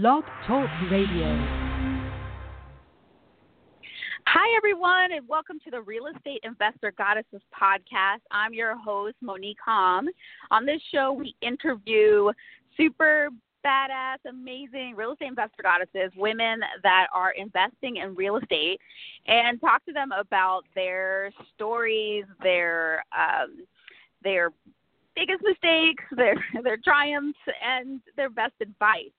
Blog Talk Radio. Hi, everyone, and welcome to the Real Estate Investor Goddesses podcast. I'm your host, Monique Hom. On this show, we interview super badass, amazing real estate investor goddesses, women that are investing in real estate, and talk to them about their stories, their um, their biggest mistakes, their their triumphs, and their best advice.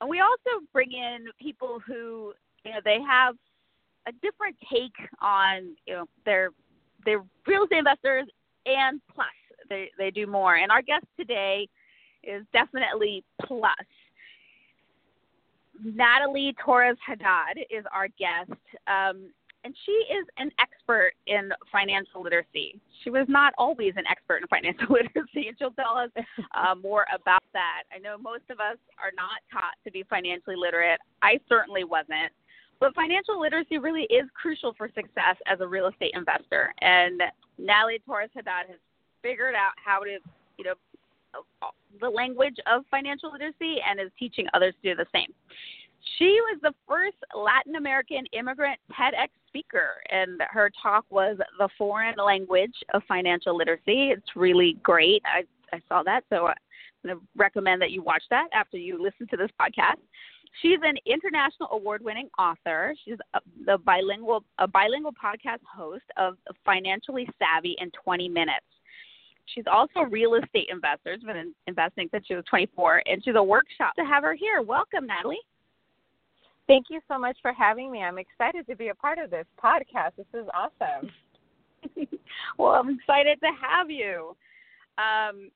And we also bring in people who you know they have a different take on you know their their real estate investors and plus they they do more. And our guest today is definitely plus. Natalie Torres Haddad is our guest. Um, and she is an expert in financial literacy. She was not always an expert in financial literacy, and she'll tell us uh, more about that. I know most of us are not taught to be financially literate. I certainly wasn't. But financial literacy really is crucial for success as a real estate investor. And Natalie Torres Haddad has figured out how to, you know, the language of financial literacy and is teaching others to do the same. She was the first Latin American immigrant TEDx speaker, and her talk was The Foreign Language of Financial Literacy. It's really great. I, I saw that, so I'm going to recommend that you watch that after you listen to this podcast. She's an international award-winning author. She's a, the bilingual a bilingual podcast host of Financially Savvy in 20 Minutes. She's also a real estate investor. She's been investing since she was 24, and she's a workshop to have her here. Welcome, Natalie. Thank you so much for having me. I'm excited to be a part of this podcast. This is awesome. well, I'm excited to have you. Um,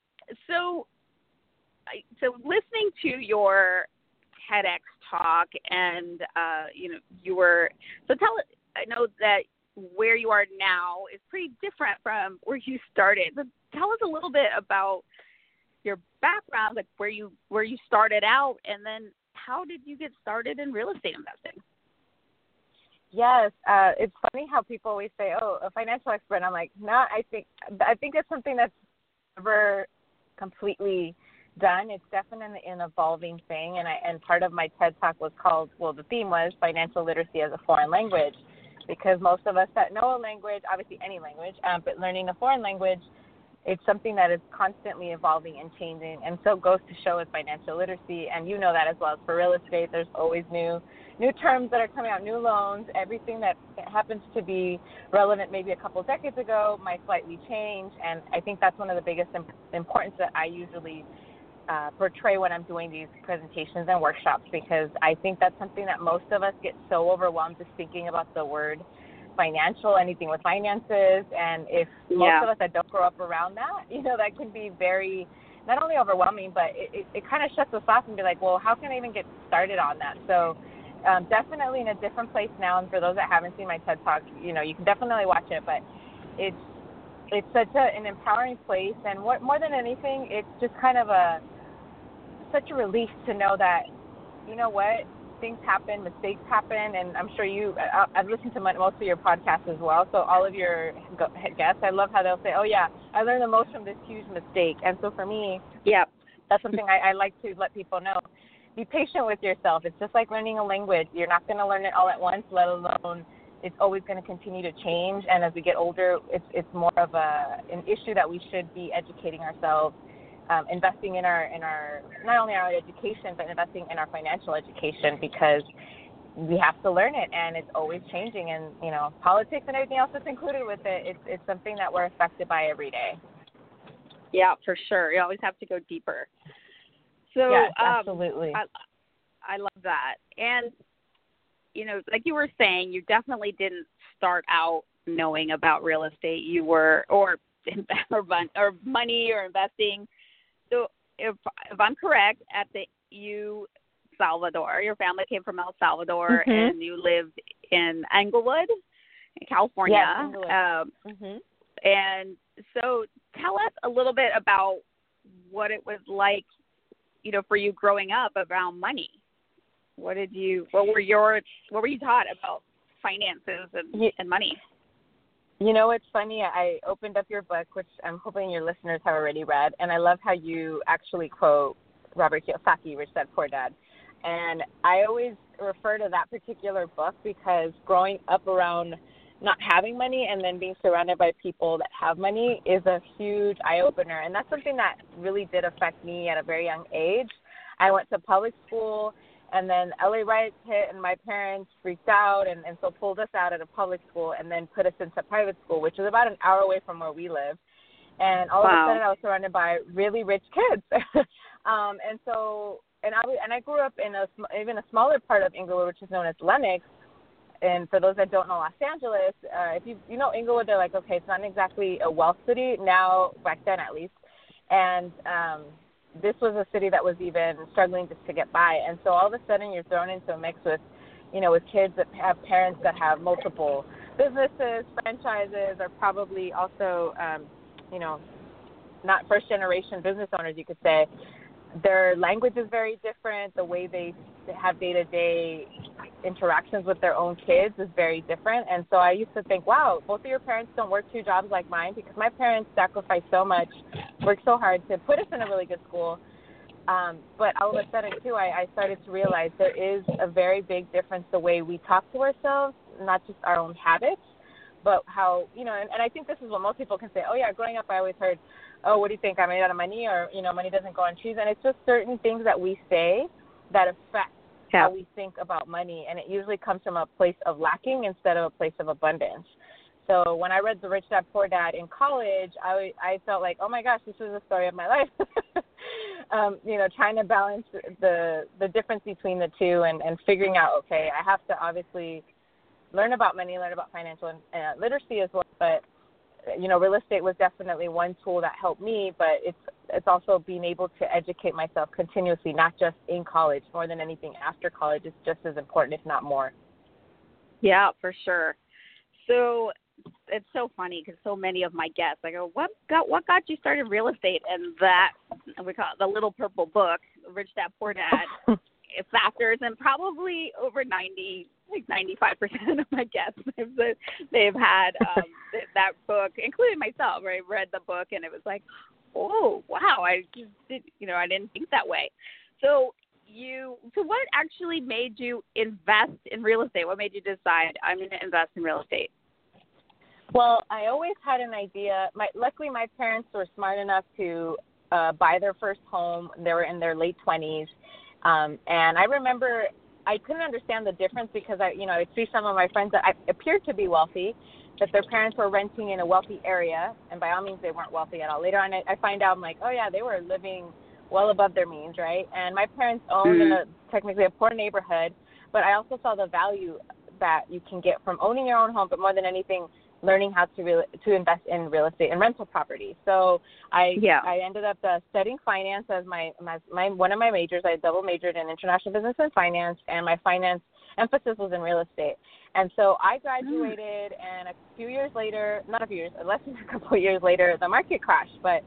so, so listening to your TEDx talk, and uh, you know, you were so tell. I know that where you are now is pretty different from where you started. So tell us a little bit about your background, like where you where you started out, and then how did you get started in real estate investing? Yes, uh, it's funny how people always say, "Oh, a financial expert." I'm like, no, I think I think it's something that's never completely done. It's definitely an evolving thing, and I and part of my TED talk was called well, the theme was financial literacy as a foreign language, because most of us that know a language, obviously any language, um, but learning a foreign language it's something that is constantly evolving and changing and so goes to show with financial literacy and you know that as well. As for real estate there's always new new terms that are coming out new loans. Everything that happens to be relevant maybe a couple decades ago might slightly change and i think that's one of the biggest imp- importance that i usually uh, portray when i'm doing these presentations and workshops because i think that's something that most of us get so overwhelmed just thinking about the word financial, anything with finances. And if most yeah. of us that don't grow up around that, you know, that can be very not only overwhelming, but it, it, it kind of shuts us off and be like, well, how can I even get started on that? So um, definitely in a different place now. And for those that haven't seen my TED Talk, you know, you can definitely watch it. But it's it's such a, an empowering place, and what, more than anything, it's just kind of a such a relief to know that, you know what, things happen, mistakes happen, and I'm sure you. I, I've listened to most of your podcasts as well. So all of your guests, I love how they'll say, "Oh yeah, I learned the most from this huge mistake." And so for me, yeah, that's something I, I like to let people know. Be patient with yourself. It's just like learning a language. You're not going to learn it all at once, let alone it's always going to continue to change. And as we get older, it's it's more of a an issue that we should be educating ourselves um, investing in our in our not only our education but investing in our financial education because we have to learn it and it's always changing and you know politics and everything else that's included with it it's it's something that we're affected by every day. Yeah for sure. You always have to go deeper. So yes, um, absolutely. I, I love that. And you know like you were saying you definitely didn't start out knowing about real estate. You were or or, money or investing if if I'm correct, at the you Salvador, your family came from El Salvador, mm-hmm. and you lived in Inglewood, California. Yes, Inglewood. Um, mm-hmm. And so, tell us a little bit about what it was like, you know, for you growing up around money. What did you? What were your? What were you taught about finances and, yeah. and money? You know, it's funny. I opened up your book, which I'm hoping your listeners have already read, and I love how you actually quote Robert Kiyosaki, Rich Dad Poor Dad. And I always refer to that particular book because growing up around not having money and then being surrounded by people that have money is a huge eye opener. And that's something that really did affect me at a very young age. I went to public school and then LA riots hit and my parents freaked out and, and so pulled us out at a public school and then put us into private school, which is about an hour away from where we live. And all wow. of a sudden I was surrounded by really rich kids. um, and so and I and I grew up in a even a smaller part of Inglewood, which is known as Lenox. And for those that don't know Los Angeles, uh, if you you know Inglewood, they're like, okay, it's not exactly a wealth city now, back then at least. And um, this was a city that was even struggling just to get by. And so all of a sudden, you're thrown into a mix with, you know, with kids that have parents that have multiple businesses, franchises, are probably also, um, you know, not first generation business owners, you could say their language is very different. The way they have day to day interactions with their own kids is very different. And so I used to think, wow, both of your parents don't work two jobs like mine because my parents sacrificed so much, worked so hard to put us in a really good school. Um, but all of a sudden, too, I, I started to realize there is a very big difference the way we talk to ourselves, not just our own habits, but how, you know, and, and I think this is what most people can say, oh, yeah, growing up, I always heard, oh, what do you think? I made out of money, or you know, money doesn't go on trees. And it's just certain things that we say that affect yeah. how we think about money, and it usually comes from a place of lacking instead of a place of abundance. So when I read The Rich Dad Poor Dad in college, I I felt like, oh my gosh, this is the story of my life. um, you know, trying to balance the the difference between the two and and figuring out, okay, I have to obviously learn about money, learn about financial uh, literacy as well, but you know, real estate was definitely one tool that helped me, but it's it's also being able to educate myself continuously, not just in college. More than anything, after college is just as important, if not more. Yeah, for sure. So it's so funny because so many of my guests, I go, "What got what got you started real estate?" And that we call it the Little Purple Book, Rich Dad Poor Dad, factors, and probably over ninety like 95% of my guests they've, they've had um, that book, including myself. Where I read the book and it was like, oh wow, I just did, you know I didn't think that way. So you, so what actually made you invest in real estate? What made you decide I'm going to invest in real estate? Well, I always had an idea. My luckily my parents were smart enough to uh, buy their first home. They were in their late 20s. Um, and I remember I couldn't understand the difference because I, you know, I would see some of my friends that I, appeared to be wealthy, that their parents were renting in a wealthy area, and by all means they weren't wealthy at all. Later on, I, I find out I'm like, oh yeah, they were living well above their means, right? And my parents owned mm-hmm. in a technically a poor neighborhood, but I also saw the value that you can get from owning your own home, but more than anything, learning how to real, to invest in real estate and rental property. So I yeah. I ended up uh, studying finance as my, my my one of my majors. I double majored in international business and finance, and my finance emphasis was in real estate. And so I graduated, mm. and a few years later, not a few years, less than a couple of years later, the market crashed. But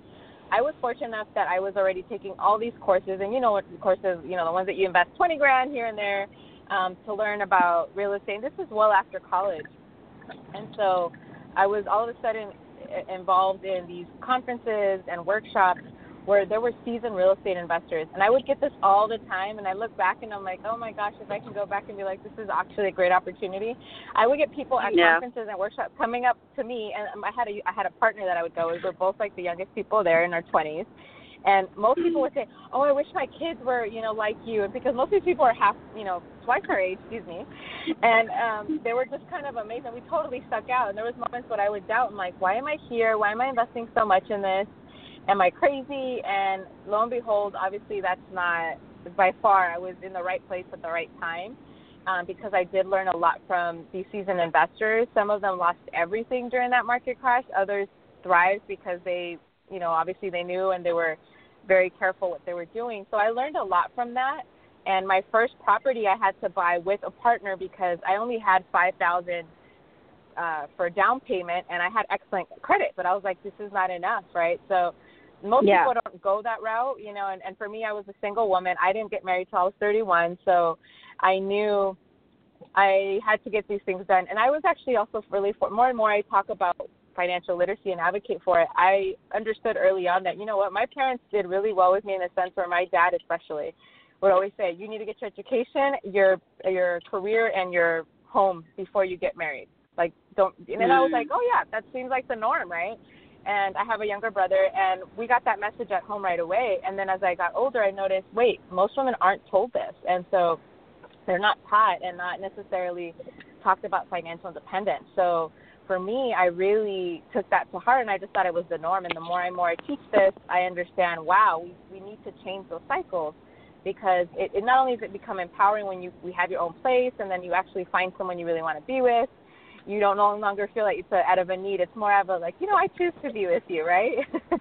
I was fortunate enough that I was already taking all these courses, and you know what courses, you know, the ones that you invest 20 grand here and there um, to learn about real estate. And this is well after college. And so I was all of a sudden eh, involved in these conferences and workshops where there were seasoned real estate investors. And I would get this all the time. And I look back and I'm like, oh my gosh, if I can go back and be like, this is actually a great opportunity. I would get people at yeah. conferences and workshops coming up to me. And um, I had a, I had a partner that I would go with. We're both like the youngest people there in our 20s. And most people would say, "Oh, I wish my kids were, you know, like you," because most of these people are half, you know, twice our age, excuse me, and um, they were just kind of amazing. We totally stuck out, and there was moments when I would doubt, I'm like, "Why am I here? Why am I investing so much in this? Am I crazy?" And lo and behold, obviously that's not by far. I was in the right place at the right time. Um, because I did learn a lot from these seasoned investors. Some of them lost everything during that market crash. Others thrived because they, you know, obviously they knew and they were very careful what they were doing. So I learned a lot from that. And my first property I had to buy with a partner because I only had five thousand uh, for down payment, and I had excellent credit. But I was like, this is not enough, right? So most yeah. people don't go that route, you know. And, and for me, I was a single woman. I didn't get married till I was 31, so I knew I had to get these things done. And I was actually also really for more and more I talk about financial literacy and advocate for it, I understood early on that, you know what, my parents did really well with me in a sense where my dad especially would always say, you need to get your education, your your career, and your home before you get married. Like, don't. And then. I was like, mm. oh yeah, that seems like the norm, right? And I have a younger brother, and we got that message at home right away. And then as I got older, I noticed, wait, most women aren't told this, and so they're not taught and not necessarily talked about financial independence. So for me, I really took that to heart, and I just thought it was the norm. And the more and more I teach this, I understand. Wow, we we need to change those cycles because it, it not only does it become empowering when you we have your own place, and then you actually find someone you really want to be with. You don't no longer feel like it's a, out of a need. It's more of a like, you know, I choose to be with you, right?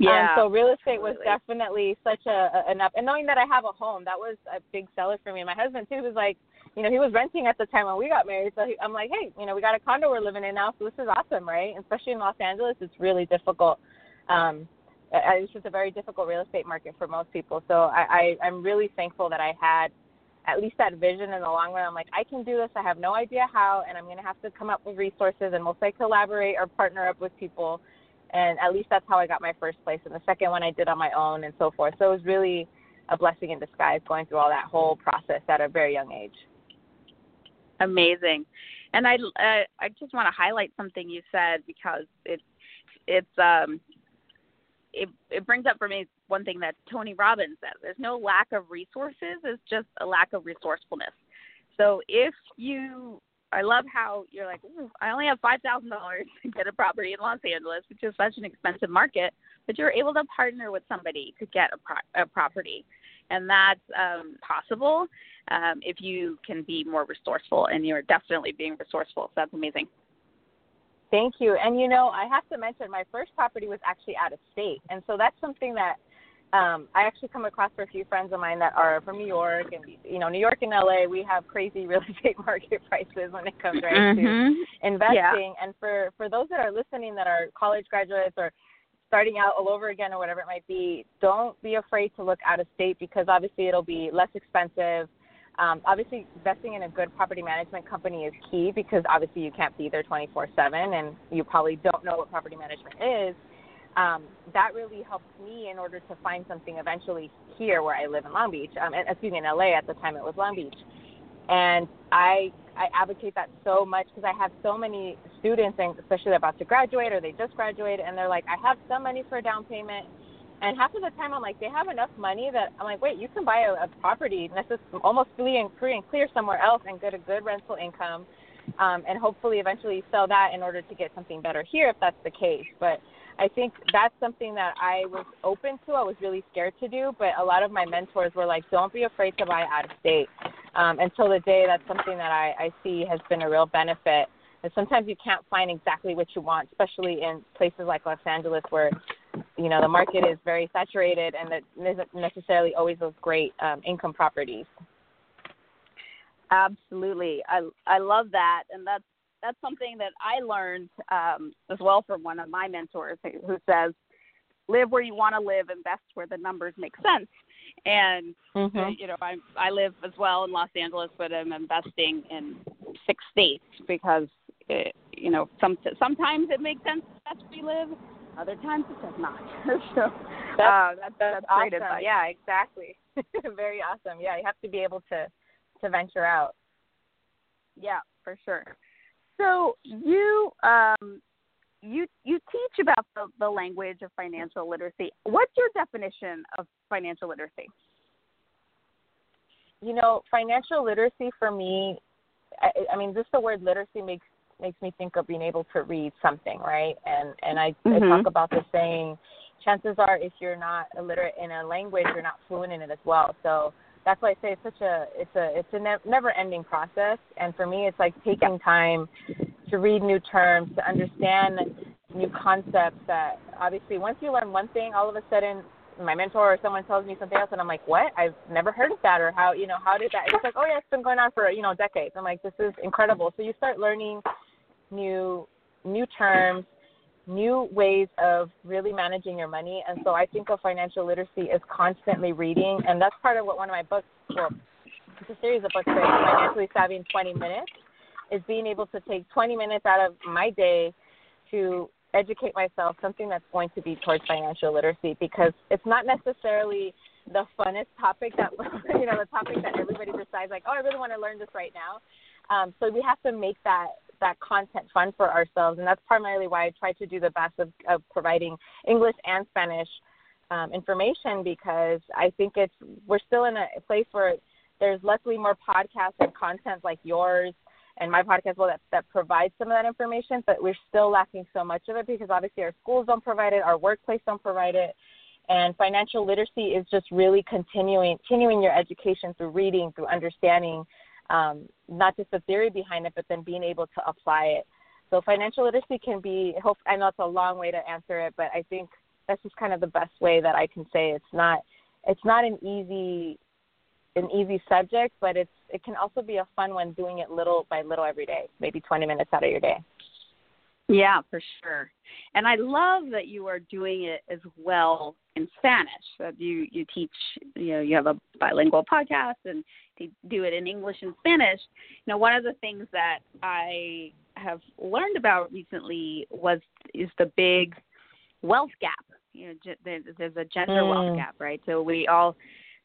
Yeah. um, so real estate was definitely such a, a enough, and knowing that I have a home, that was a big seller for me. And my husband too was like, you know, he was renting at the time when we got married. So he, I'm like, hey, you know, we got a condo we're living in now, so this is awesome, right? Especially in Los Angeles, it's really difficult. Um, it's just a very difficult real estate market for most people. So I, I, I'm really thankful that I had at least that vision in the long run. I'm like, I can do this. I have no idea how, and I'm going to have to come up with resources and mostly collaborate or partner up with people. And at least that's how I got my first place. And the second one I did on my own and so forth. So it was really a blessing in disguise going through all that whole process at a very young age. Amazing. And I uh, I just want to highlight something you said because it's it's um it it brings up for me one thing that Tony Robbins says. There's no lack of resources, it's just a lack of resourcefulness. So if you I love how you're like, I only have five thousand dollars to get a property in Los Angeles, which is such an expensive market, but you're able to partner with somebody to get a, pro- a property and that's um, possible um, if you can be more resourceful, and you're definitely being resourceful. So that's amazing. Thank you. And you know, I have to mention my first property was actually out of state, and so that's something that um, I actually come across for a few friends of mine that are from New York, and you know, New York and LA, we have crazy real estate market prices when it comes right mm-hmm. to investing. Yeah. And for for those that are listening that are college graduates or starting out all over again or whatever it might be, don't be afraid to look out of state because obviously it'll be less expensive. Um, obviously, investing in a good property management company is key because obviously you can't be there 24 7 and you probably don't know what property management is. Um, that really helped me in order to find something eventually here where I live in Long Beach. Um, and, excuse me, in LA at the time it was Long Beach. And I I advocate that so much because I have so many students, and especially they're about to graduate or they just graduated, and they're like, I have some money for a down payment. And half of the time, I'm like, they have enough money that I'm like, wait, you can buy a, a property almost free and free and clear somewhere else and get a good rental income, um, and hopefully eventually sell that in order to get something better here if that's the case. But I think that's something that I was open to. I was really scared to do, but a lot of my mentors were like, don't be afraid to buy out of state um, until the day that's something that I, I see has been a real benefit. And sometimes you can't find exactly what you want, especially in places like Los Angeles where you know the market is very saturated and there isn't necessarily always those great um, income properties. Absolutely, I I love that, and that's that's something that I learned um, as well from one of my mentors who says, "Live where you want to live, invest where the numbers make sense." And mm-hmm. you know, I I live as well in Los Angeles, but I'm investing in six states because it, you know some sometimes it makes sense that's where we live, other times it does not. so that's, uh, that's, that's, that's awesome. Advice. Yeah, exactly. Very awesome. Yeah, you have to be able to to venture out. Yeah, for sure. So you um, you you teach about the, the language of financial literacy. What's your definition of financial literacy? You know, financial literacy for me, I, I mean, just the word literacy makes makes me think of being able to read something, right? And and I, mm-hmm. I talk about the saying, chances are if you're not illiterate in a language, you're not fluent in it as well. So that's why I say it's such a it's a it's a ne- never ending process. And for me, it's like taking time to read new terms, to understand new concepts. That obviously, once you learn one thing, all of a sudden, my mentor or someone tells me something else, and I'm like, what? I've never heard of that, or how you know how did that? It's like, oh yeah, it's been going on for you know decades. I'm like, this is incredible. So you start learning new new terms new ways of really managing your money. And so I think of financial literacy as constantly reading. And that's part of what one of my books, well, it's a series of books, Financially Savvy in 20 Minutes, is being able to take 20 minutes out of my day to educate myself something that's going to be towards financial literacy because it's not necessarily the funnest topic that you know the topic that everybody decides like oh I really want to learn this right now. Um, so we have to make that that content fun for ourselves, and that's primarily why I try to do the best of, of providing English and Spanish um, information because I think it's we're still in a place where there's luckily more podcasts and content like yours and my podcast well that that provides some of that information, but we're still lacking so much of it because obviously our schools don't provide it, our workplace don't provide it. And financial literacy is just really continuing continuing your education through reading, through understanding, um, not just the theory behind it, but then being able to apply it. So financial literacy can be. Hope I know it's a long way to answer it, but I think that's just kind of the best way that I can say it's not. It's not an easy an easy subject, but it's it can also be a fun one doing it little by little every day, maybe 20 minutes out of your day. Yeah, for sure. And I love that you are doing it as well in Spanish. That you you teach, you know, you have a bilingual podcast and you do it in English and Spanish. You know, one of the things that I have learned about recently was is the big wealth gap. You know, there's a gender mm. wealth gap, right? So we all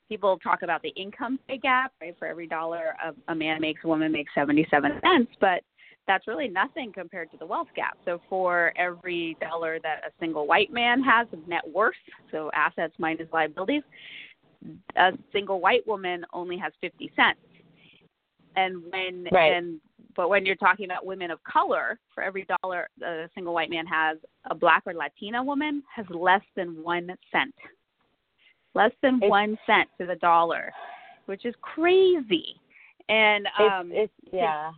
people talk about the income pay gap, right? For every dollar a, a man makes, a woman makes 77 cents, but that's really nothing compared to the wealth gap. So for every dollar that a single white man has of net worth, so assets minus liabilities, a single white woman only has 50 cents. And when right. and but when you're talking about women of color, for every dollar a single white man has, a black or Latina woman has less than one cent less than it's, one cent to the dollar, which is crazy. And um, it's, it's yeah.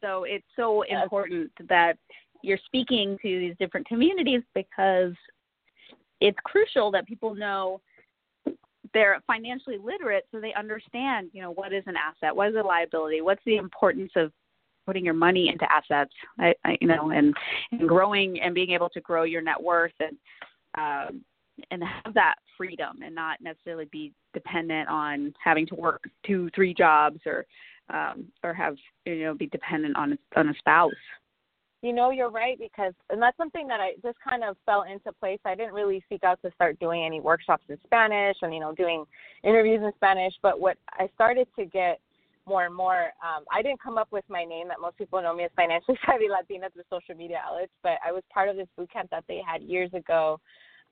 So it's so important that you're speaking to these different communities because it's crucial that people know they're financially literate so they understand, you know, what is an asset, what is a liability, what's the importance of putting your money into assets, I, I, you know, and, and growing and being able to grow your net worth and um, and have that freedom and not necessarily be dependent on having to work two, three jobs or um, or have you know be dependent on on a spouse. You know, you're right because, and that's something that I just kind of fell into place. I didn't really seek out to start doing any workshops in Spanish and you know doing interviews in Spanish. But what I started to get more and more, um, I didn't come up with my name that most people know me as financially savvy Latina through social media outlets, but I was part of this boot camp that they had years ago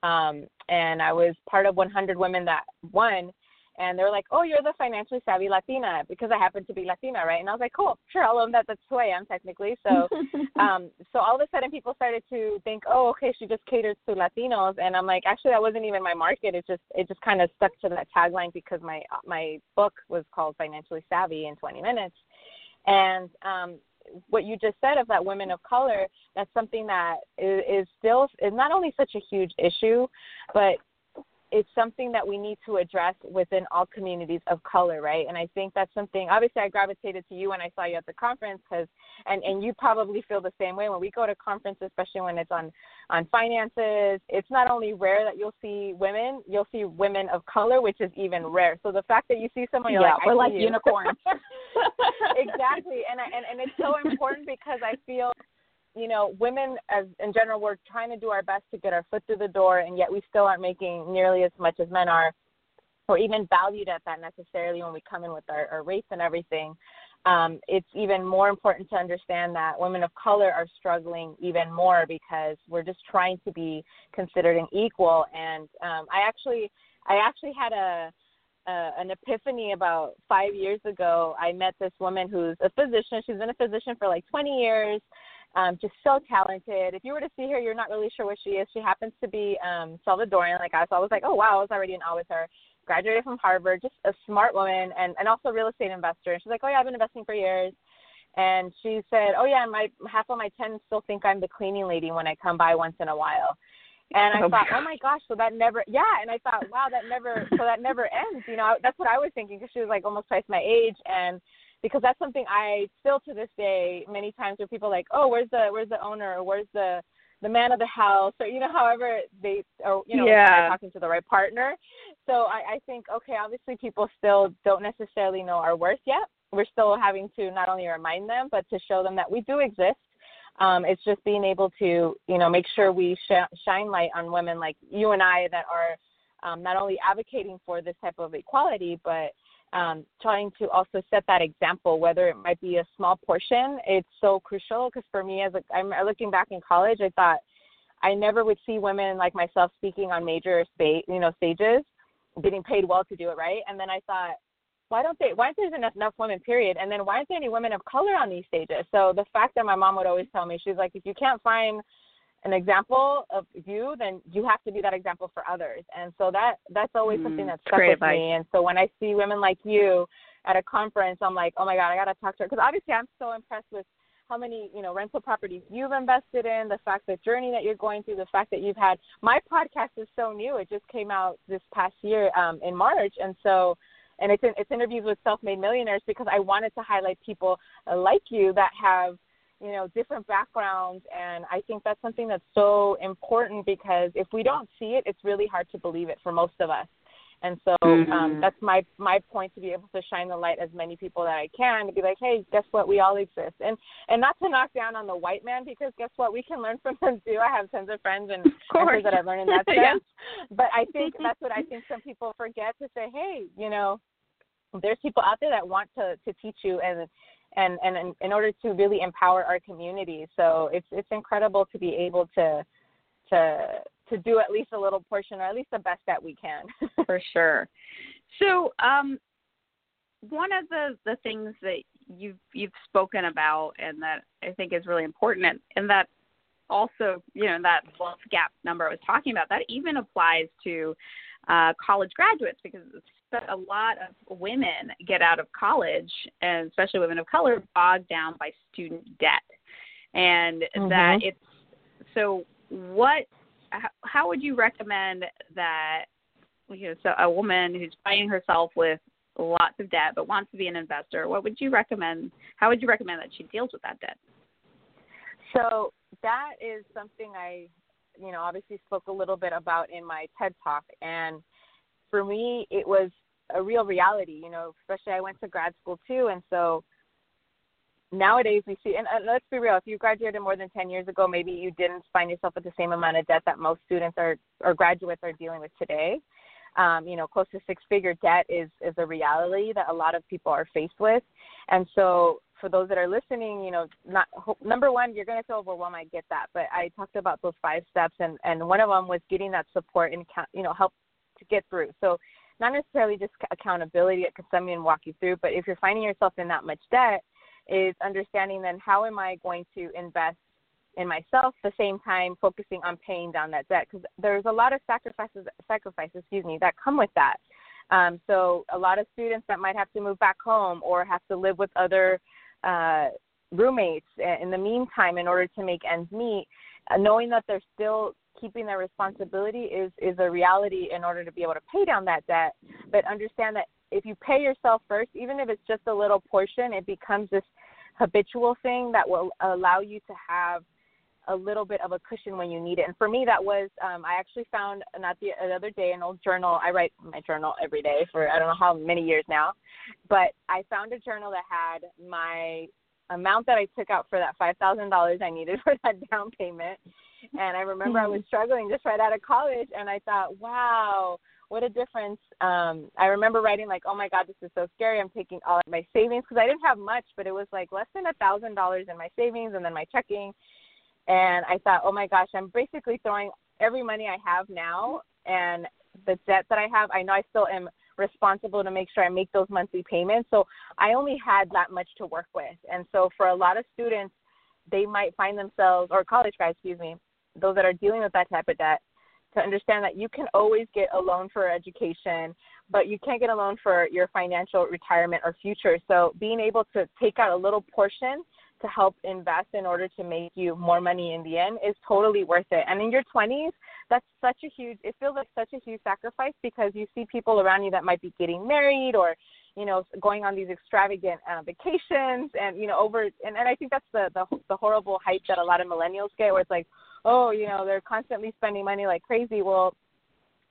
um, and I was part of 100 women that won. And they were like, "Oh, you're the financially savvy Latina," because I happen to be Latina, right? And I was like, "Cool, sure, I'll own that. That's who I am technically." So, um, so all of a sudden, people started to think, "Oh, okay, she just caters to Latinos," and I'm like, "Actually, that wasn't even my market. It just it just kind of stuck to that tagline because my my book was called Financially Savvy in 20 Minutes." And um, what you just said of that women of color, that's something that is, is still is not only such a huge issue, but it's something that we need to address within all communities of color, right? And I think that's something. Obviously, I gravitated to you when I saw you at the conference because, and and you probably feel the same way when we go to conferences, especially when it's on on finances. It's not only rare that you'll see women, you'll see women of color, which is even rare. So the fact that you see someone, you're yeah, like, we're like unicorns. exactly, and I, and and it's so important because I feel you know, women as in general, we're trying to do our best to get our foot through the door, and yet we still aren't making nearly as much as men are, or even valued at that necessarily when we come in with our, our race and everything. Um, it's even more important to understand that women of color are struggling even more because we're just trying to be considered an equal. And um, I actually, I actually had a uh, an epiphany about five years ago. I met this woman who's a physician. She's been a physician for like 20 years um, just so talented. If you were to see her, you're not really sure what she is. She happens to be um, Salvadorian, like us. So I was like, oh wow, I was already in awe with her. Graduated from Harvard, just a smart woman, and and also a real estate investor. And she's like, oh yeah, I've been investing for years. And she said, oh yeah, my half of my tenants still think I'm the cleaning lady when I come by once in a while. And I oh thought, oh my gosh, so that never, yeah. And I thought, wow, that never, so that never ends. You know, that's what I was thinking because she was like almost twice my age, and because that's something I still to this day many times where people are like, oh, where's the where's the owner or where's the the man of the house or you know however they or you know yeah. talking to the right partner. So I, I think okay, obviously people still don't necessarily know our worth yet. We're still having to not only remind them but to show them that we do exist. Um, it's just being able to you know make sure we sh- shine light on women like you and I that are um, not only advocating for this type of equality, but um, trying to also set that example, whether it might be a small portion. It's so crucial because for me, as a, I'm looking back in college, I thought I never would see women like myself speaking on major state, you know, stages, getting paid well to do it, right? And then I thought, why don't they? Why aren't there enough, enough women? Period. And then why aren't there any women of color on these stages? So the fact that my mom would always tell me, she's like, if you can't find an example of you, then you have to be that example for others. And so that that's always mm, something that's stuck with advice. me. And so when I see women like you at a conference, I'm like, oh my god, I gotta talk to her because obviously I'm so impressed with how many you know rental properties you've invested in, the fact that journey that you're going through, the fact that you've had. My podcast is so new; it just came out this past year um, in March, and so. And it's in, it's interviews with self-made millionaires because I wanted to highlight people like you that have you know different backgrounds and i think that's something that's so important because if we don't see it it's really hard to believe it for most of us and so um, mm-hmm. um, that's my my point to be able to shine the light as many people that I can to be like, hey, guess what? We all exist, and and not to knock down on the white man because guess what? We can learn from them too. I have tons of friends and mentors that I've learned in that sense. yeah. But I think that's what I think some people forget to say, hey, you know, there's people out there that want to to teach you and and and in order to really empower our community. So it's it's incredible to be able to to to do at least a little portion or at least the best that we can. For sure. So um, one of the the things that you've you've spoken about and that I think is really important and, and that also you know that wealth gap number I was talking about that even applies to uh, college graduates because a lot of women get out of college, and especially women of color, bogged down by student debt, and mm-hmm. that it's so. What? How would you recommend that? You know, so a woman who's finding herself with lots of debt but wants to be an investor, what would you recommend? How would you recommend that she deals with that debt? So that is something I, you know, obviously spoke a little bit about in my TED talk, and for me, it was a real reality. You know, especially I went to grad school too, and so nowadays we see. And let's be real: if you graduated more than ten years ago, maybe you didn't find yourself with the same amount of debt that most students are or graduates are dealing with today. Um, you know, close to six-figure debt is is a reality that a lot of people are faced with, and so for those that are listening, you know, not number one, you're going to feel overwhelmed. I get that, but I talked about those five steps, and and one of them was getting that support and you know help to get through. So not necessarily just accountability because someone walk you through, but if you're finding yourself in that much debt, is understanding then how am I going to invest in myself the same time focusing on paying down that debt because there's a lot of sacrifices sacrifices excuse me that come with that um, so a lot of students that might have to move back home or have to live with other uh, roommates in the meantime in order to make ends meet uh, knowing that they're still keeping their responsibility is is a reality in order to be able to pay down that debt. But understand that if you pay yourself first even if it's just a little portion it becomes this habitual thing that will allow you to have a little bit of a cushion when you need it. And for me that was um i actually found not the, other day an old journal. I write my journal every day for i don't know how many years now. But i found a journal that had my amount that i took out for that five thousand dollars i needed for that down payment and I remember I was struggling just right out of college, and I thought, wow, what a difference. Um, I remember writing like, oh my God, this is so scary. I'm taking all of my savings because I didn't have much, but it was like less than a thousand dollars in my savings and then my checking. And I thought, oh my gosh, I'm basically throwing every money I have now and the debt that I have. I know I still am responsible to make sure I make those monthly payments. So I only had that much to work with. And so for a lot of students, they might find themselves, or college guys, excuse me, those that are dealing with that type of debt to understand that you can always get a loan for education, but you can't get a loan for your financial retirement or future. So being able to take out a little portion to help invest in order to make you more money in the end is totally worth it. And in your 20s, that's such a huge, it feels like such a huge sacrifice because you see people around you that might be getting married or you know, going on these extravagant uh, vacations and, you know, over, and, and I think that's the, the, the horrible hype that a lot of millennials get where it's like, oh, you know, they're constantly spending money like crazy. Well,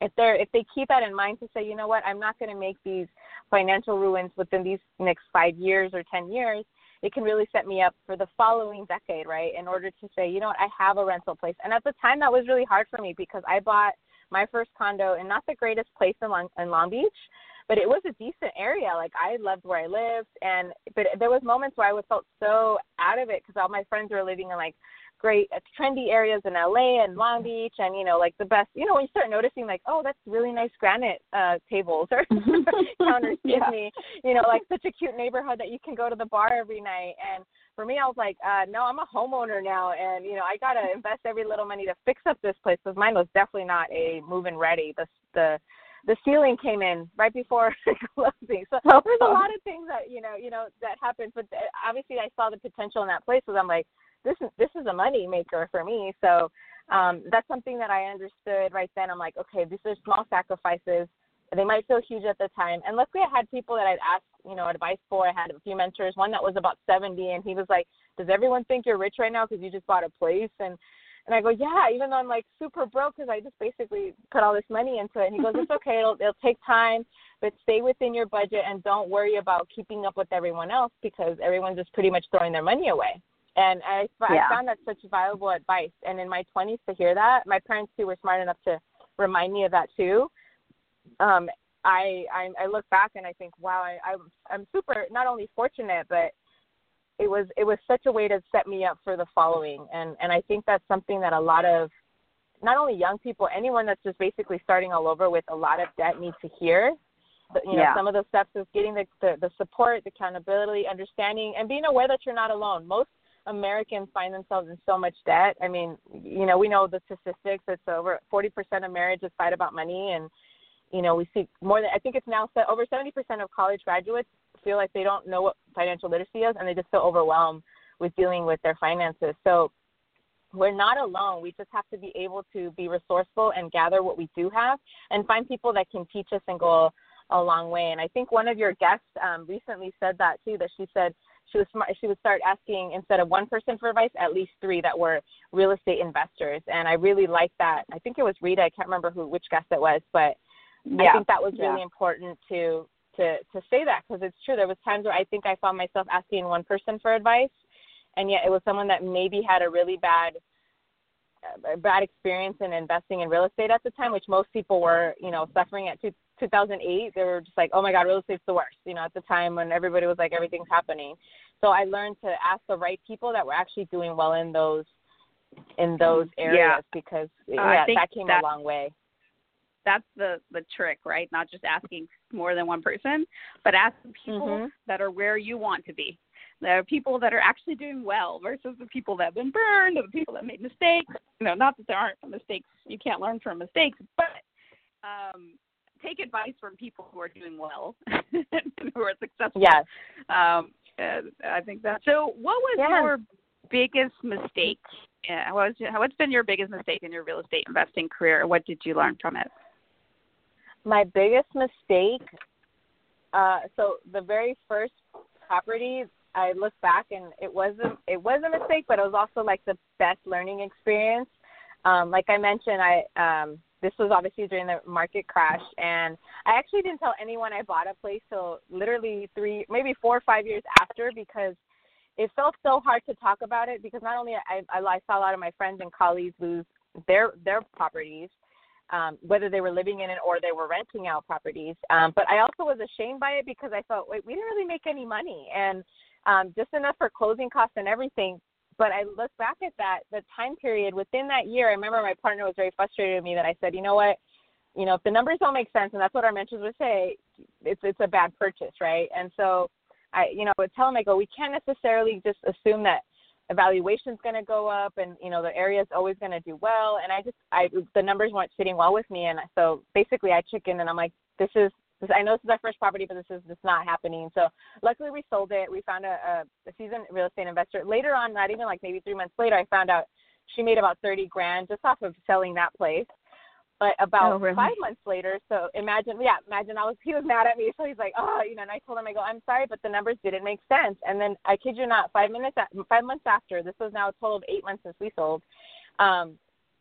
if they're, if they keep that in mind to say, you know what, I'm not going to make these financial ruins within these next five years or 10 years, it can really set me up for the following decade, right? In order to say, you know what, I have a rental place. And at the time that was really hard for me because I bought my first condo in not the greatest place in Long, in Long Beach, but it was a decent area. Like I loved where I lived, and but there was moments where I would felt so out of it because all my friends were living in like great uh, trendy areas in LA and Long Beach and you know like the best you know when you start noticing like oh that's really nice granite uh tables or counters yeah. me you know like such a cute neighborhood that you can go to the bar every night and for me I was like uh no I'm a homeowner now and you know I got to invest every little money to fix up this place because mine was definitely not a move in ready the the the ceiling came in right before closing. So there's a lot of things that you know, you know, that happened. But uh, obviously, I saw the potential in that place. So I'm like, this is this is a money maker for me. So um, that's something that I understood right then. I'm like, okay, these are small sacrifices. They might feel huge at the time. And luckily, I had people that I'd asked, you know, advice for. I had a few mentors. One that was about 70, and he was like, "Does everyone think you're rich right now because you just bought a place?" And and I go, "Yeah," even though I'm like super broke because I just basically put all this money into it. And he goes, "It's okay. It'll it'll take time, but stay within your budget and don't worry about keeping up with everyone else because everyone's just pretty much throwing their money away." And I, yeah. I found that such valuable advice. And in my 20s to hear that, my parents too were smart enough to remind me of that too. Um, I, I I look back and I think, wow, I, I'm I'm super not only fortunate, but it was it was such a way to set me up for the following. And and I think that's something that a lot of not only young people, anyone that's just basically starting all over with a lot of debt needs to hear. But, you know, yeah. some of those steps is getting the, the the support, the accountability, understanding, and being aware that you're not alone. Most Americans find themselves in so much debt. I mean, you know, we know the statistics. It's over 40% of marriages fight about money, and you know, we see more than I think it's now over 70% of college graduates feel like they don't know what financial literacy is, and they just feel overwhelmed with dealing with their finances. So we're not alone. We just have to be able to be resourceful and gather what we do have, and find people that can teach us and go a long way. And I think one of your guests um, recently said that too. That she said she was smart. She would start asking instead of one person for advice, at least three that were real estate investors. And I really like that. I think it was Rita. I can't remember who which guest it was, but yeah. I think that was really yeah. important to to to say that because it's true. There was times where I think I found myself asking one person for advice, and yet it was someone that maybe had a really bad uh, bad experience in investing in real estate at the time, which most people were, you know, suffering at two, 2008. They were just like, oh my God, real estate's the worst, you know, at the time when everybody was like, everything's happening. So I learned to ask the right people that were actually doing well in those in those areas yeah. because uh, yeah, that came a long way. That's the the trick, right? Not just asking more than one person, but asking people mm-hmm. that are where you want to be. There are people that are actually doing well versus the people that have been burned or the people that made mistakes. You know, not that there aren't mistakes. You can't learn from mistakes, but um, take advice from people who are doing well who are successful. Yes. Um, I think that. So, what was yes. your biggest mistake? Yeah, what was, what's been your biggest mistake in your real estate investing career? What did you learn from it? My biggest mistake. Uh, so the very first property, I look back and it wasn't it was a mistake, but it was also like the best learning experience. Um, like I mentioned, I um, this was obviously during the market crash and i actually didn't tell anyone i bought a place till literally three maybe four or five years after because it felt so hard to talk about it because not only i i saw a lot of my friends and colleagues lose their their properties um, whether they were living in it or they were renting out properties um, but i also was ashamed by it because i thought wait we didn't really make any money and um, just enough for closing costs and everything but I look back at that, the time period within that year, I remember my partner was very frustrated with me that I said, you know what, you know, if the numbers don't make sense, and that's what our mentors would say, it's it's a bad purchase, right? And so I, you know, would tell them, I go, we can't necessarily just assume that evaluation's going to go up and you know the area's always going to do well and i just i the numbers weren't sitting well with me and so basically i chicken and i'm like this is I know this is our first property, but this is just not happening. So luckily we sold it. We found a, a, a seasoned real estate investor. Later on, not even like maybe three months later, I found out she made about 30 grand just off of selling that place. But about oh, really? five months later, so imagine, yeah, imagine I was, he was mad at me. So he's like, oh, you know, and I told him, I go, I'm sorry, but the numbers didn't make sense. And then I kid you not, five minutes, five months after, this was now a total of eight months since we sold. Um,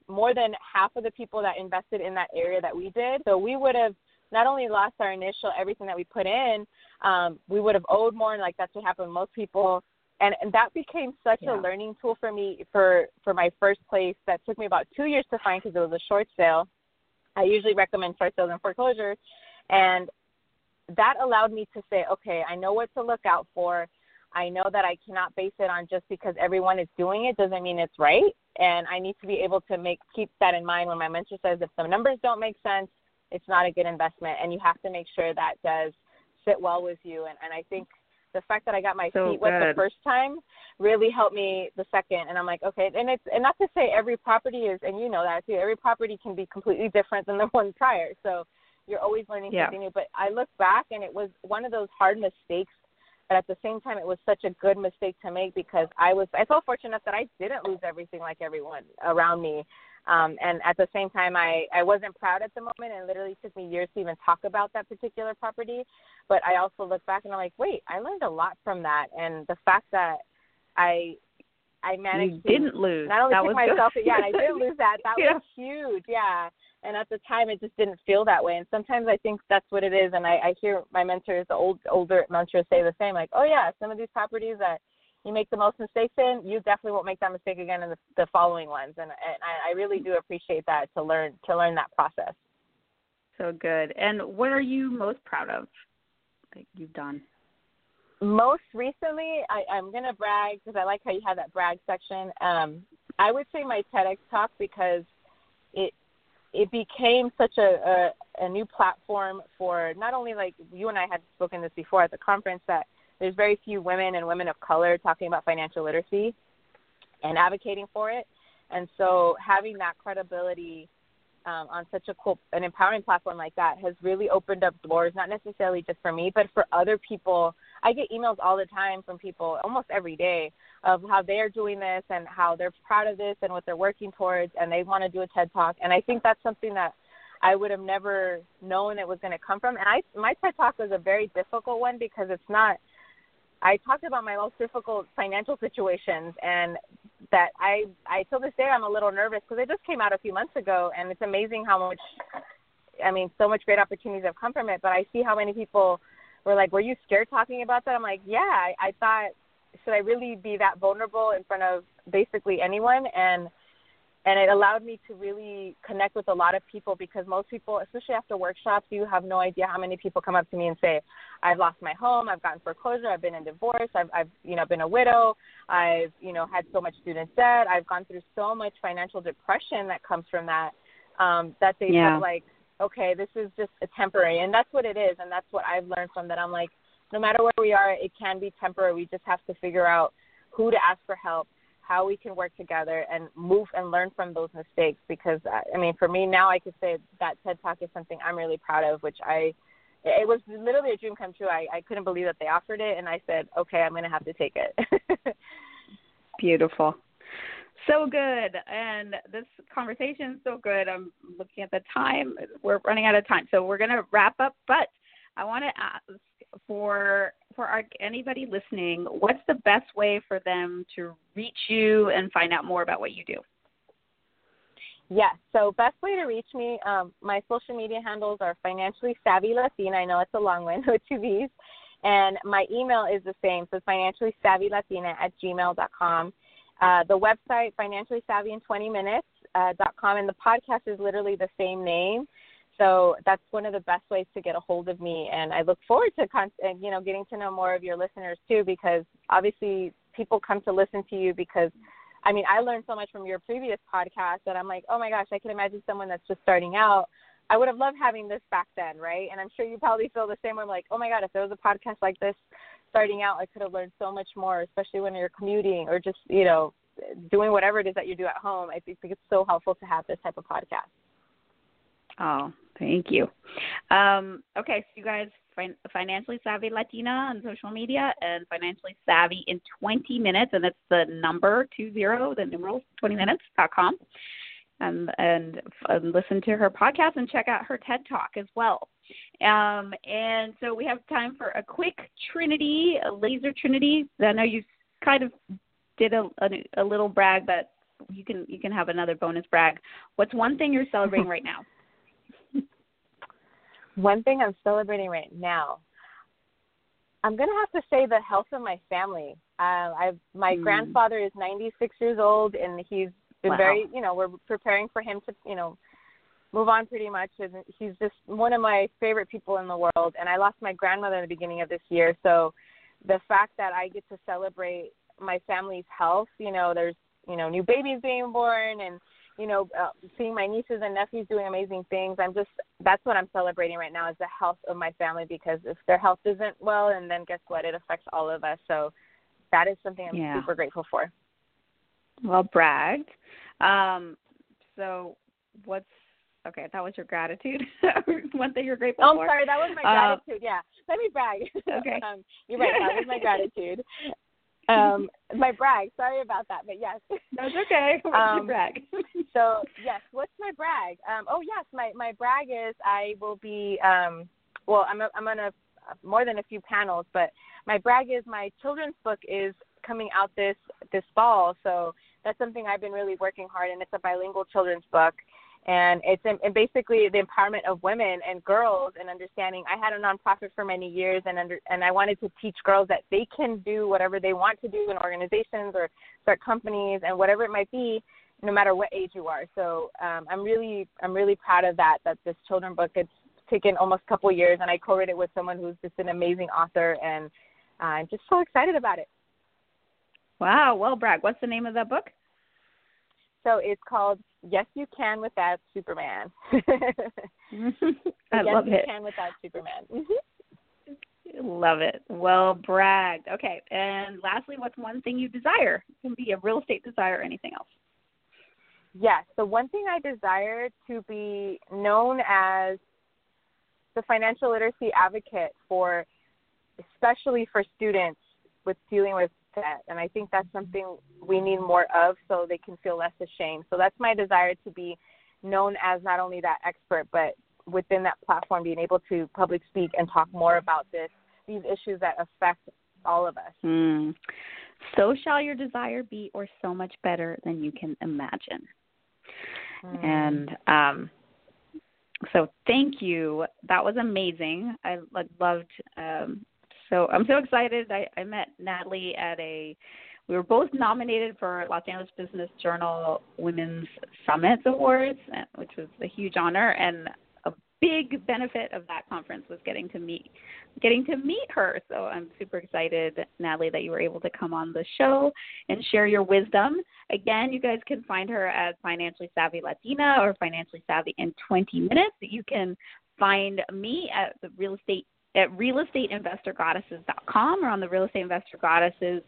more than half of the people that invested in that area that we did. So we would have not only lost our initial everything that we put in, um, we would have owed more, and like that's what happened with most people. And, and that became such yeah. a learning tool for me for for my first place that took me about two years to find because it was a short sale. I usually recommend short sales and foreclosures, and that allowed me to say, okay, I know what to look out for. I know that I cannot base it on just because everyone is doing it doesn't mean it's right, and I need to be able to make keep that in mind when my mentor says if the numbers don't make sense, it's not a good investment, and you have to make sure that does sit well with you. And, and I think the fact that I got my so feet wet the first time really helped me the second. And I'm like, okay, and it's and not to say every property is, and you know that too. Every property can be completely different than the one prior. So you're always learning yeah. something new. But I look back and it was one of those hard mistakes. But at the same time, it was such a good mistake to make because I was I felt fortunate that I didn't lose everything like everyone around me. Um, and at the same time, I, I wasn't proud at the moment, and it literally took me years to even talk about that particular property. But I also look back and I'm like, wait, I learned a lot from that, and the fact that I I managed you didn't lose. Not only that pick myself, yeah, and I didn't lose that. That yeah. was huge, yeah. And at the time, it just didn't feel that way. And sometimes I think that's what it is. And I, I hear my mentors, the old older mentors, say the same, like, oh yeah, some of these properties that you make the most mistakes in, you definitely won't make that mistake again in the, the following ones. And, and I, I really do appreciate that to learn to learn that process. So good. And what are you most proud of that you've done? Most recently, I, I'm gonna brag because I like how you have that brag section. Um, I would say my TEDx talk because it it became such a, a a new platform for not only like you and I had spoken this before at the conference that there's very few women and women of color talking about financial literacy and advocating for it. And so having that credibility um, on such a cool, an empowering platform like that has really opened up doors, not necessarily just for me, but for other people. I get emails all the time from people almost every day of how they are doing this and how they're proud of this and what they're working towards and they want to do a TED Talk. And I think that's something that I would have never known it was going to come from. And I, my TED Talk was a very difficult one because it's not I talked about my most difficult financial situations and that I I till this day I'm a little nervous because it just came out a few months ago and it's amazing how much I mean so much great opportunities have come from it. But I see how many people were like were you scared talking about that? I'm like yeah I, I thought should I really be that vulnerable in front of basically anyone? And and it allowed me to really connect with a lot of people because most people especially after workshops you have no idea how many people come up to me and say i've lost my home i've gotten foreclosure i've been in divorce i've i've you know been a widow i've you know had so much student debt i've gone through so much financial depression that comes from that um that they yeah. felt like okay this is just a temporary and that's what it is and that's what i've learned from that i'm like no matter where we are it can be temporary we just have to figure out who to ask for help how we can work together and move and learn from those mistakes because I mean for me now I could say that TED Talk is something I'm really proud of which I it was literally a dream come true. I, I couldn't believe that they offered it and I said, Okay, I'm gonna have to take it. Beautiful. So good. And this conversation is so good. I'm looking at the time. We're running out of time. So we're gonna wrap up, but I wanna ask for for our, anybody listening, what's the best way for them to reach you and find out more about what you do? Yes. So best way to reach me, um, my social media handles are financially savvy Latina. I know it's a long one with two V's. And my email is the same. So financially savvy Latina at gmail.com. Uh, the website, financially savvy in 20 minutes, uh, dot com, and the podcast is literally the same name. So that's one of the best ways to get a hold of me, and I look forward to con- you know getting to know more of your listeners too, because obviously people come to listen to you because, I mean, I learned so much from your previous podcast that I'm like, oh my gosh, I can imagine someone that's just starting out. I would have loved having this back then, right? And I'm sure you probably feel the same way. I'm like, oh my god, if there was a podcast like this starting out, I could have learned so much more, especially when you're commuting or just you know doing whatever it is that you do at home. I think it's so helpful to have this type of podcast. Oh, thank you. Um, okay, so you guys, fin- financially savvy Latina on social media and financially savvy in 20 minutes, and it's the number two zero, the numeral 20 minutes dot com. Um, and, and listen to her podcast and check out her TED Talk as well. Um, and so we have time for a quick Trinity, a laser Trinity. I know you kind of did a, a, a little brag, but you can you can have another bonus brag. What's one thing you're celebrating right now? One thing I'm celebrating right now, I'm gonna have to say the health of my family. Uh, I've my mm. grandfather is 96 years old, and he's been wow. very, you know, we're preparing for him to, you know, move on pretty much. And he's just one of my favorite people in the world. And I lost my grandmother in the beginning of this year, so the fact that I get to celebrate my family's health, you know, there's you know new babies being born and you know, uh, seeing my nieces and nephews doing amazing things. I'm just that's what I'm celebrating right now is the health of my family because if their health isn't well, and then guess what? It affects all of us. So that is something I'm yeah. super grateful for. Well bragged. Um, so what's okay? That was your gratitude. One thing you're grateful oh, for. I'm sorry, that was my uh, gratitude. yeah, let me brag. Okay. um, you're right. That was my gratitude. Um, my brag. Sorry about that, but yes. That's okay. What's um, your brag? so yes, what's my brag? Um, oh yes, my my brag is I will be. Um, well, I'm a, I'm on a more than a few panels, but my brag is my children's book is coming out this this fall. So that's something I've been really working hard, and it's a bilingual children's book and it's and basically the empowerment of women and girls and understanding i had a nonprofit for many years and under and i wanted to teach girls that they can do whatever they want to do in organizations or start companies and whatever it might be no matter what age you are. So um, i'm really i'm really proud of that that this children book it's taken almost a couple years and i co-wrote it with someone who's just an amazing author and uh, i'm just so excited about it. Wow. Well brag what's the name of that book? So it's called Yes You Can Without Superman. I yes, love you it. Can Without Superman. Mm-hmm. Love it. Well bragged. Okay. And lastly, what's one thing you desire? It can be a real estate desire or anything else. Yes. The one thing I desire to be known as the financial literacy advocate for, especially for students with dealing with debt. And I think that's something we need more of so they can feel less ashamed. So that's my desire to be known as not only that expert, but within that platform, being able to public speak and talk more about this, these issues that affect all of us. Mm. So shall your desire be, or so much better than you can imagine. Mm. And um, so, thank you. That was amazing. I loved um, so I'm so excited. I, I met Natalie at a we were both nominated for Los Angeles Business Journal Women's Summit Awards, eh, which was a huge honor and a big benefit of that conference was getting to meet getting to meet her. So I'm super excited, Natalie, that you were able to come on the show and share your wisdom. Again, you guys can find her as Financially Savvy Latina or Financially Savvy in 20 Minutes. You can find me at the Real Estate at realestateinvestorgoddesses.com or on the Real Estate Investor Goddesses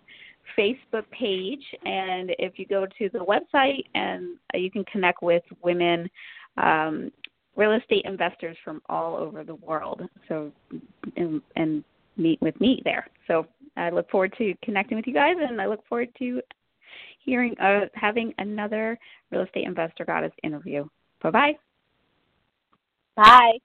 Facebook page. And if you go to the website, and you can connect with women, um, real estate investors from all over the world. So, and, and meet with me there. So I look forward to connecting with you guys, and I look forward to hearing uh, having another real estate investor goddess interview. Bye-bye. Bye.